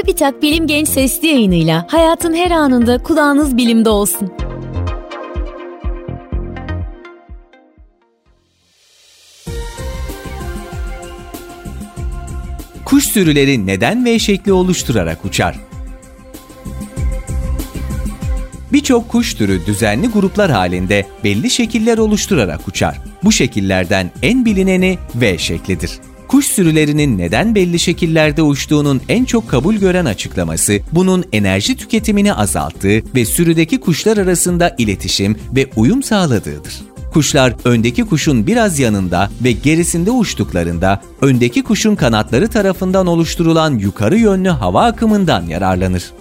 Çubitak Bilim Genç Sesli yayınıyla hayatın her anında kulağınız bilimde olsun. Kuş sürüleri neden V şekli oluşturarak uçar? Birçok kuş türü düzenli gruplar halinde belli şekiller oluşturarak uçar. Bu şekillerden en bilineni V şeklidir. Kuş sürülerinin neden belli şekillerde uçtuğunun en çok kabul gören açıklaması, bunun enerji tüketimini azalttığı ve sürüdeki kuşlar arasında iletişim ve uyum sağladığıdır. Kuşlar öndeki kuşun biraz yanında ve gerisinde uçtuklarında öndeki kuşun kanatları tarafından oluşturulan yukarı yönlü hava akımından yararlanır.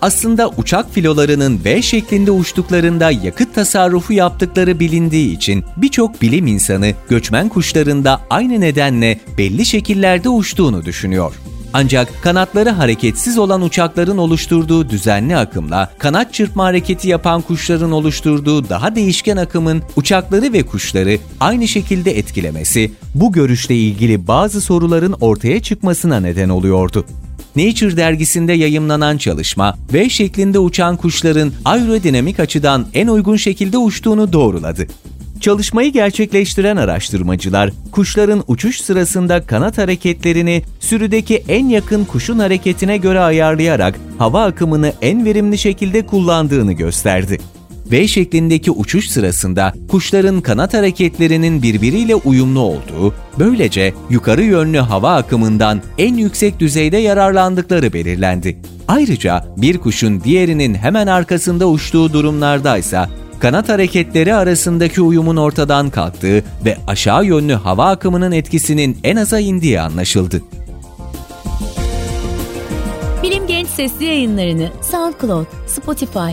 Aslında uçak filolarının V şeklinde uçtuklarında yakıt tasarrufu yaptıkları bilindiği için birçok bilim insanı göçmen kuşlarında aynı nedenle belli şekillerde uçtuğunu düşünüyor. Ancak kanatları hareketsiz olan uçakların oluşturduğu düzenli akımla kanat çırpma hareketi yapan kuşların oluşturduğu daha değişken akımın uçakları ve kuşları aynı şekilde etkilemesi bu görüşle ilgili bazı soruların ortaya çıkmasına neden oluyordu. Nature dergisinde yayımlanan çalışma, V şeklinde uçan kuşların aerodinamik açıdan en uygun şekilde uçtuğunu doğruladı. Çalışmayı gerçekleştiren araştırmacılar, kuşların uçuş sırasında kanat hareketlerini sürüdeki en yakın kuşun hareketine göre ayarlayarak hava akımını en verimli şekilde kullandığını gösterdi. V şeklindeki uçuş sırasında kuşların kanat hareketlerinin birbiriyle uyumlu olduğu, böylece yukarı yönlü hava akımından en yüksek düzeyde yararlandıkları belirlendi. Ayrıca bir kuşun diğerinin hemen arkasında uçtuğu durumlardaysa kanat hareketleri arasındaki uyumun ortadan kalktığı ve aşağı yönlü hava akımının etkisinin en aza indiği anlaşıldı. Bilim Genç Sesli yayınlarını SoundCloud, Spotify,